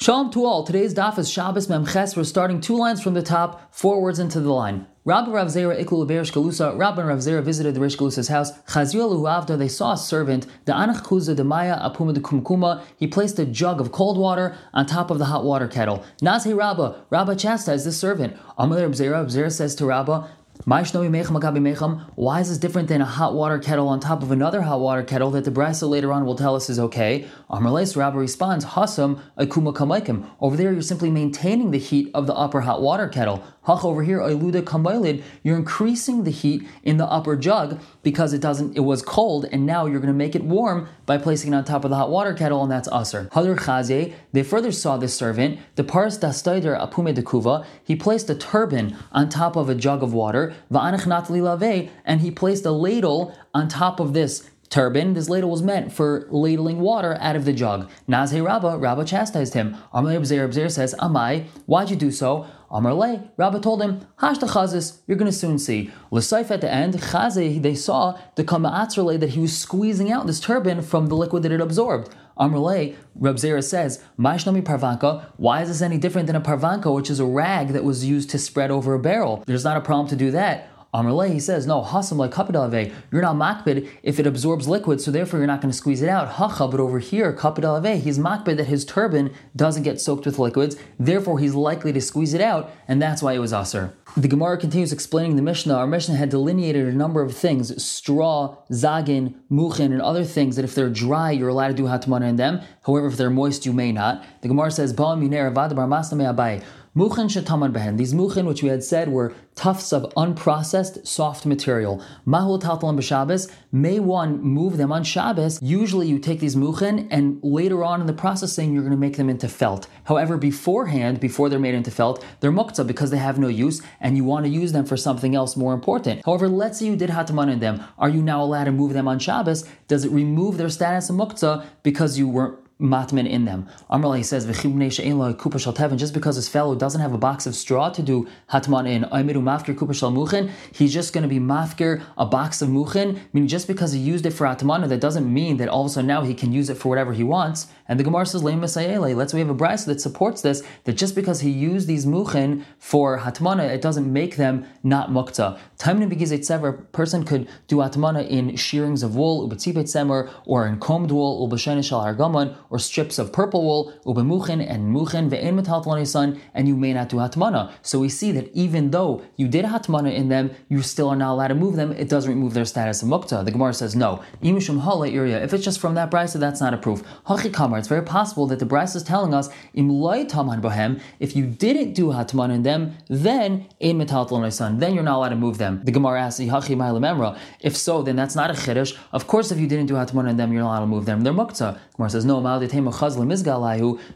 Shalom to all. Today's daf is Shabbos Memches. We're starting two lines from the top, forwards into the line. Rabbi Rav Zera Iklu Berish Galusa. Rabbi Rav Zera visited the Rish Galusa's house. Chazriel Avda. They saw a servant. The Anach Kuza de Maya Apuma de Kumkuma. He placed a jug of cold water on top of the hot water kettle. Nazhe Rabba. Rabba chastised the servant. Amalei Rav Zera. Rav Zera says to Rabba, why is this different than a hot water kettle on top of another hot water kettle that the Brisa later on will tell us is okay? Amarles Rabbi responds, Hasam akuma kamaikim. Over there, you're simply maintaining the heat of the upper hot water kettle. Hach over here, Ailuda Kamailid, you're increasing the heat in the upper jug because it doesn't it was cold, and now you're gonna make it warm by placing it on top of the hot water kettle, and that's usr. Chaze, they further saw this servant, the Paras Dastaider Apume Dekuva, he placed a turban on top of a jug of water, Va'anach Natli Lave, and he placed a ladle on top of this turban, this ladle was meant for ladling water out of the jug. Nazhe Rabba, Rabba chastised him. Amalei Abzer Abzer says, Amai, why'd you do so? Amarle, Rabba told him, Hashta Chazis, you're going to soon see. L'saif at the end, Chaze, they saw the Kama'atzrele that he was squeezing out this turban from the liquid that it absorbed. Amrle, Reb Zera says, Maishnami parvanka, why is this any different than a parvanka, which is a rag that was used to spread over a barrel? There's not a problem to do that. Amarle, he says, no, hasam like you're not makbid if it absorbs liquid, so therefore you're not going to squeeze it out. Hacha, but over here, kapidalave, he's makbid that his turban doesn't get soaked with liquids, therefore he's likely to squeeze it out, and that's why it was aser. The Gemara continues explaining the Mishnah. Our Mishnah had delineated a number of things, straw, zagin, muchin, and other things that if they're dry, you're allowed to do hatmana in them. However, if they're moist, you may not. The Gemara says, Muchin shetaman behen. These muchin, which we had said were tufts of unprocessed soft material. Mahul taltalam b'Shabbos. May one move them on Shabbos? Usually, you take these muchin, and later on in the processing, you're going to make them into felt. However, beforehand, before they're made into felt, they're muktzah because they have no use, and you want to use them for something else more important. However, let's say you did hataman in them. Are you now allowed to move them on Shabbos? Does it remove their status of muktzah because you weren't matmin in them. Amrali says, and just because his fellow doesn't have a box of straw to do hatman in, mafkir he's just going to be mafkir a box of muchin, meaning just because he used it for hatman, that doesn't mean that all of a sudden now he can use it for whatever he wants. And the Gemara says, let's we have a brisa that supports this, that just because he used these muchin for hatmana, it doesn't make them not mukta. Time a person could do hatmana in shearings of wool, semer, or in combed wool, hargaman, or strips of purple wool, ubemuchin and muchin ve'en metal son, and you may not do hatmana. So we see that even though you did hatmana in them, you still are not allowed to move them. It doesn't remove their status of mukta. The Gemara says no. If it's just from that brisa, that's not a proof. It's very possible that the brisa is telling us taman bohem. If you didn't do hatmana in them, then ein metal son. Then you're not allowed to move them. The Gemara asks If so, then that's not a chiddush. Of course, if you didn't do hatmana in them, you're not allowed to move them. They're mukta. Gemara says no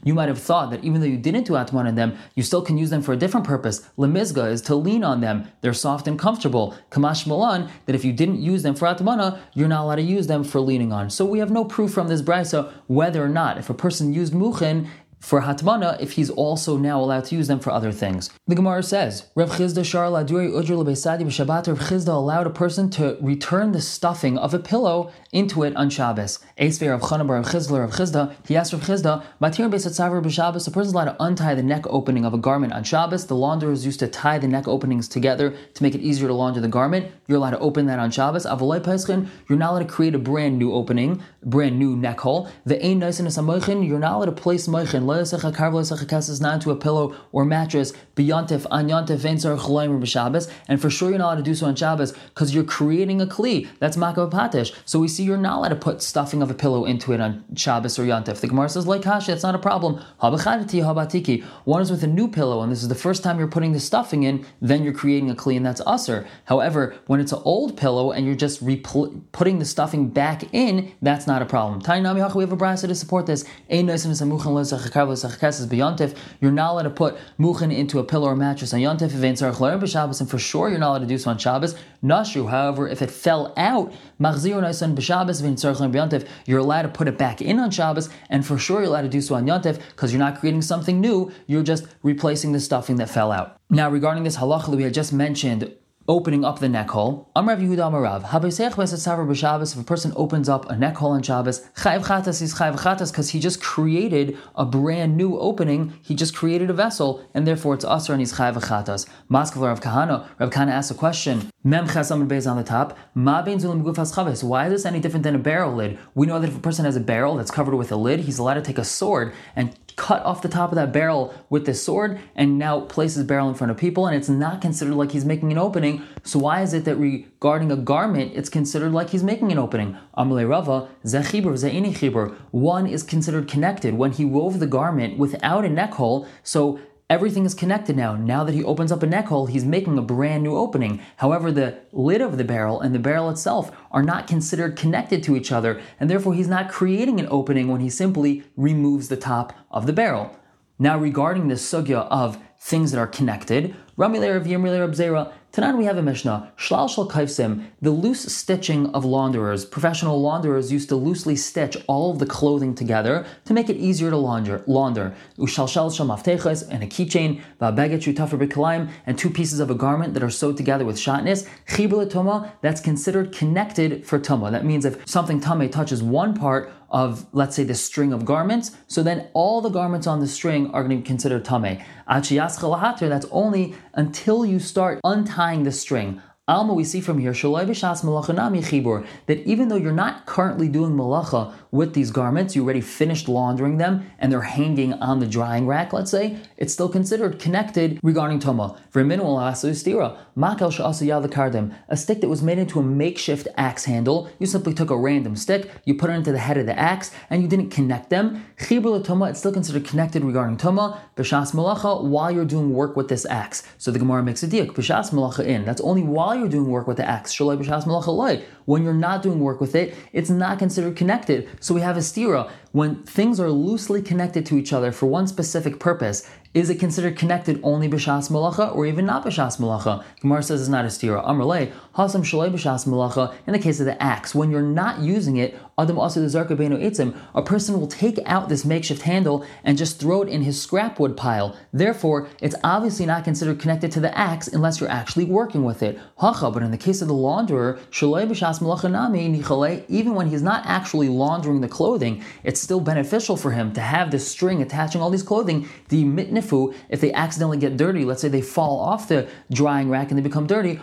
you might have thought that even though you didn't do atman in them, you still can use them for a different purpose. Lemizga is to lean on them. They're soft and comfortable. Kamash malan, that if you didn't use them for hatmana, you're not allowed to use them for leaning on. So we have no proof from this brisa whether or not if a person used muchin for hatmana if he's also now allowed to use them for other things. The Gemara says, Rav Chisda B'Shabbat, Chisda allowed a person to return the stuffing of a pillow into it on Shabbos. Esvei of Chana Bar Rav Chisda, Rav Chisda, he asked Rav Chisda, Matir Besatzavar B'Shabbos, a person is allowed to untie the neck opening of a garment on Shabbos. The launderers used to tie the neck openings together to make it easier to launder the garment. You're allowed to open that on Shabbos. Avolai Peschen, you're not allowed to create a brand new opening, brand new neck hole. The Ein Naisin you're not allowed to place Moichin not into a pillow or mattress beyontif on yontif and for sure you're not allowed to do so on Shabbos because you're creating a kli. That's makav patish. So we see you're not allowed to put stuffing of a pillow into it on Shabbos or yontif. The Gemara says like hash, that's not a problem. Habatiki. One is with a new pillow, and this is the first time you're putting the stuffing in, then you're creating a kli, and that's usser. However, when it's an old pillow and you're just putting the stuffing back in, that's not a problem. We have a brasa to support this you're not allowed to put muchin into a pillow or mattress on yontif and for sure you're not allowed to do so on Shabbos. Nashu, however, if it fell out, machzir beyontif, you're allowed to put it back in on Shabbos, and for sure you're allowed to do so on yontif because you're not creating something new. You're just replacing the stuffing that fell out. Now, regarding this halacha we had just mentioned opening up the neck hole. Amrav Yehuda Amarav. Habeseach Besasavar b'Shabbos. If a person opens up a neck hole on Shabbos, Chayiv Chatas is Chayiv Chatas because he just created a brand new opening. He just created a vessel, and therefore it's Asr and he's Chayiv Chatas. Maskav Rav Kahana. Rav Kahana asks a question. Mem Chesam Beis on the top. Ma Bein Zulim Gufas Chavis. Why is this any different than a barrel lid? We know that if a person has a barrel that's covered with a lid, he's allowed to take a sword and cut off the top of that barrel with this sword and now places barrel in front of people and it's not considered like he's making an opening. So why is it that regarding a garment it's considered like he's making an opening? Amalei Rava, Chibur. One is considered connected when he wove the garment without a neck hole. So Everything is connected now. Now that he opens up a neck hole, he's making a brand new opening. However, the lid of the barrel and the barrel itself are not considered connected to each other, and therefore he's not creating an opening when he simply removes the top of the barrel. Now, regarding the sugya of things that are connected, Ramilei Rav Yirmilei Tanan we have a Mishnah, Shlal Shal Kaifsim, the loose stitching of launderers. Professional launderers used to loosely stitch all of the clothing together to make it easier to launder. launder. Ushal Shal Mafteches, and a keychain, Vabeget Shutafer B'Kalaim, and two pieces of a garment that are sewed together with shatnez. Chibur Tuma, that's considered connected for Tuma. That means if something Tame touches one part, of, let's say, the string of garments, so then all the garments on the string are going to be considered tame. That's only until you start untying the string. Alma, we see from here, that even though you're not currently doing malacha with these garments, you already finished laundering them and they're hanging on the drying rack, let's say, it's still considered connected regarding Toma. A stick that was made into a makeshift axe handle, you simply took a random stick, you put it into the head of the axe, and you didn't connect them. It's still considered connected regarding Toma, B'shas malacha, while you're doing work with this axe. So the Gemara makes a diak, B'shas malacha in. That's only while while you're doing work with the axe. When you're not doing work with it, it's not considered connected. So we have a stira. When things are loosely connected to each other for one specific purpose, is it considered connected only b'shas malacha or even not b'shas malacha? Gemara says it's not a stira. Amrle hasam malacha. In the case of the axe, when you're not using it, adam zarka beno itzim, a person will take out this makeshift handle and just throw it in his scrap wood pile. Therefore, it's obviously not considered connected to the axe unless you're actually working with it. Hacha, but in the case of the launderer, b'shas malacha nami nichale, even when he's not actually laundering the clothing, it's still beneficial for him to have this string attaching all these clothing. The mitnifu, if they accidentally get dirty, let's say they fall off the drying rack and they become dirty,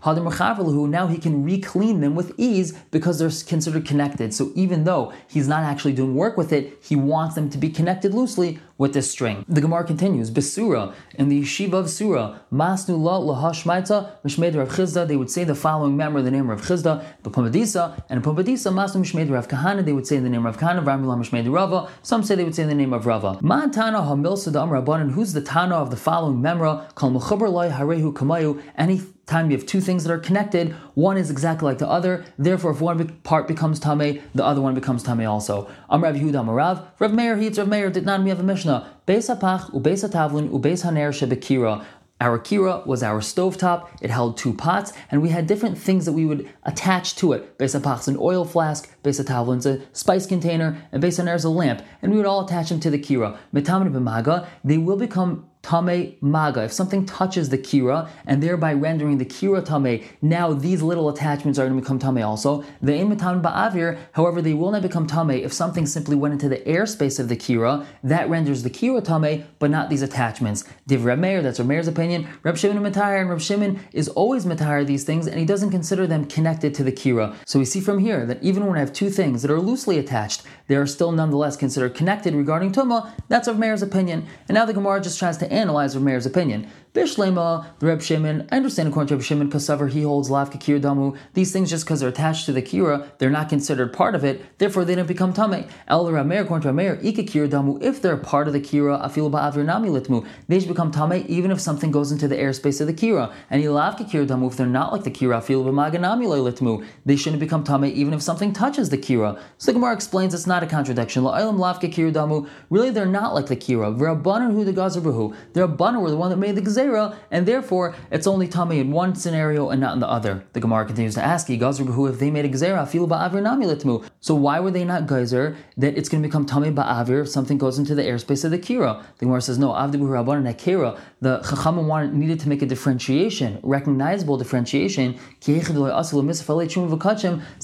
now he can re-clean them with ease because they're considered connected. So even though he's not actually doing work with it, he wants them to be connected loosely with this string. The Gemara continues, Besura, in the Yeshiva of Surah, Masnu la lahashmaita, Rav Chisda, they would say the following member, the name of Rav Chisda, Pumbedisa, and in Pumbedisa, Masnu Mishmed Rav Kahana, they would say the name of Kahana, Ramila Mishmed Rava, some say they would say the name of Rava. Ma'atana Hamil Sadam Rabbanan, who's the Tana of the following memra, Kal Mechaber Lai Harehu Kamayu, any time you have two things that are connected, one is exactly like the other. Therefore, if one part becomes tame, the other one becomes tame also. I'm Rav Yehuda Marav, Rav Meir Hitz Rav Meir did not me have a Mishnah. Beis Hapach ubeis Hatavlin ubeis Haner Shebekira. Our kira was our stovetop. It held two pots, and we had different things that we would attach to it. Beis Hapach's an oil flask, Beis Hatavlin's a spice container, and Beis Haner's a lamp, and we would all attach them to the kira. Metamid b'maga, they will become tame maga. If something touches the kira and thereby rendering the kira tame, now these little attachments are going to become tame also. The imitam ba'avir, however, they will not become tame if something simply went into the airspace of the kira. That renders the kira tame, but not these attachments. Div Meir, that's Reb Meir's opinion. Reb Shimon Matayr and Reb Shimon is always Matayr these things, and he doesn't consider them connected to the kira. So we see from here that even when I have two things that are loosely attached, they are still nonetheless considered connected regarding tuma. That's Reb Meir's opinion. And now the Gemara just tries to analyze Rav Meir's opinion. Bishlema, the Reb Shimon, I understand according to Reb Shimon, Kasavar, he holds Lav Kir Damu. These things, just because they're attached to the Kira, they're not considered part of it, therefore they don't become Tame. El Reb Meir, according to Reb Meir, Ika Damu, if they're part of the Kira, Afil Ba'avir Nami Litmu, they should become Tame even if something goes into the airspace of the Kira. And Lav Kir Damu, if they're not like the Kira, Afil Ba'maganami Litmu, they shouldn't become Tame even if something touches the Kira. So the Gemara explains it's not a contradiction. La'ilam Lav Kir Damu, really they're not like the Kira. Rabbanan Hu the Gazabrahu, the Rabbanan were the one that made the And therefore it's only tummy in one scenario and not in the other. The Gemara continues to ask, if they made a Gezerah, feel ba'avir So why were they not geyser that it's going to become tummy ba'avir if something goes into the airspace of the Kira? The Gemara says, no, avdibu Rabbanan Akira, the Chachamim wanted, needed to make a differentiation, recognizable differentiation, so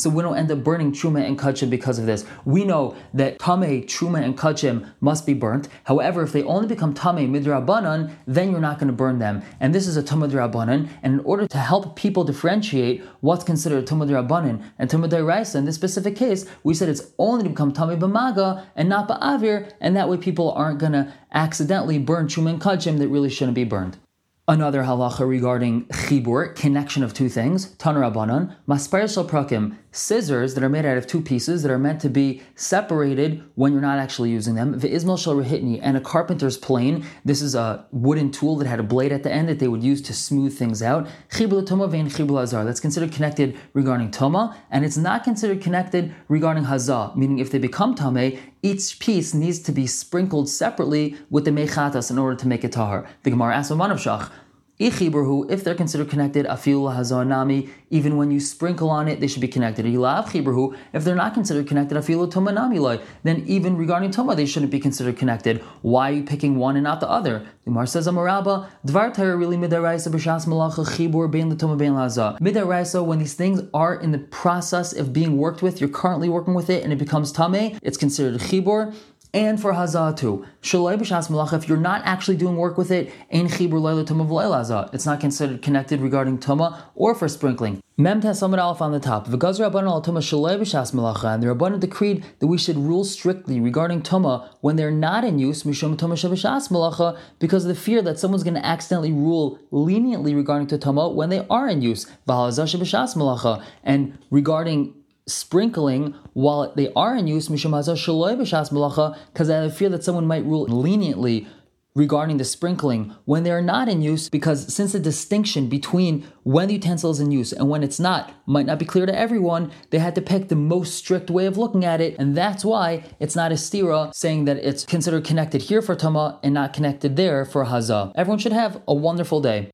we don't end up burning Truma and Kachim because of this. We know that Tame, Truma, and Kachim must be burnt. However, if they only become Tame Midrabanan, then you're not going to burn them. And this is a Tumah Rabbanan. And in order to help people differentiate what's considered a Rabbanan and Tumah Raisa, in this specific case, we said it's only to become Tame Bamaga and not Ba'avir, and that way people aren't going to accidentally burn Truma and Kachim that really shouldn't be burned. Another halacha regarding chibur, connection of two things. Tanarabanan, masper prakim, scissors that are made out of two pieces that are meant to be separated when you're not actually using them. Ve'izmal shel rehitni, and a carpenter's plane. This is a wooden tool that had a blade at the end that they would use to smooth things out. Chibul toma vein chibul hazar. That's considered connected regarding toma, and it's not considered connected regarding hazah, meaning if they become tame, each piece needs to be sprinkled separately with the mechatas in order to make it tahar. The Gemara asks Manav Shach, if they're considered connected, afil hazonami, even when you sprinkle on it, they should be connected. if they're not considered connected, afil tomanami then even regarding toma, they shouldn't be considered connected. Why are you picking one and not the other? The Mar says Amaraba, Dvar Torah really midaraisa b'shas malacha chibur bein l'toma bein laza. Midaraisa, when these things are in the process of being worked with, you're currently working with it and it becomes tame, it's considered chibur and for hazah too. If you're not actually doing work with it, ein chibur leila tuma hazah. It's not considered connected regarding tuma or for sprinkling. Mem Samad Aleph on the top. V'gaz Rabbanan al Tuma Shalei b'shas malacha, and the Rabbanan decreed that we should rule strictly regarding Tuma when they're not in use, Mishum Tuma Shabashas malacha, because of the fear that someone's going to accidentally rule leniently regarding to Tuma when they are in use. V'halazah Shabashas malacha, and regarding sprinkling while they are in use, because I fear that someone might rule leniently regarding the sprinkling when they are not in use, because since the distinction between when the utensil is in use and when it's not might not be clear to everyone, they had to pick the most strict way of looking at it, and that's why it's not a stira saying that it's considered connected here for tama and not connected there for hazah. Everyone should have a wonderful day.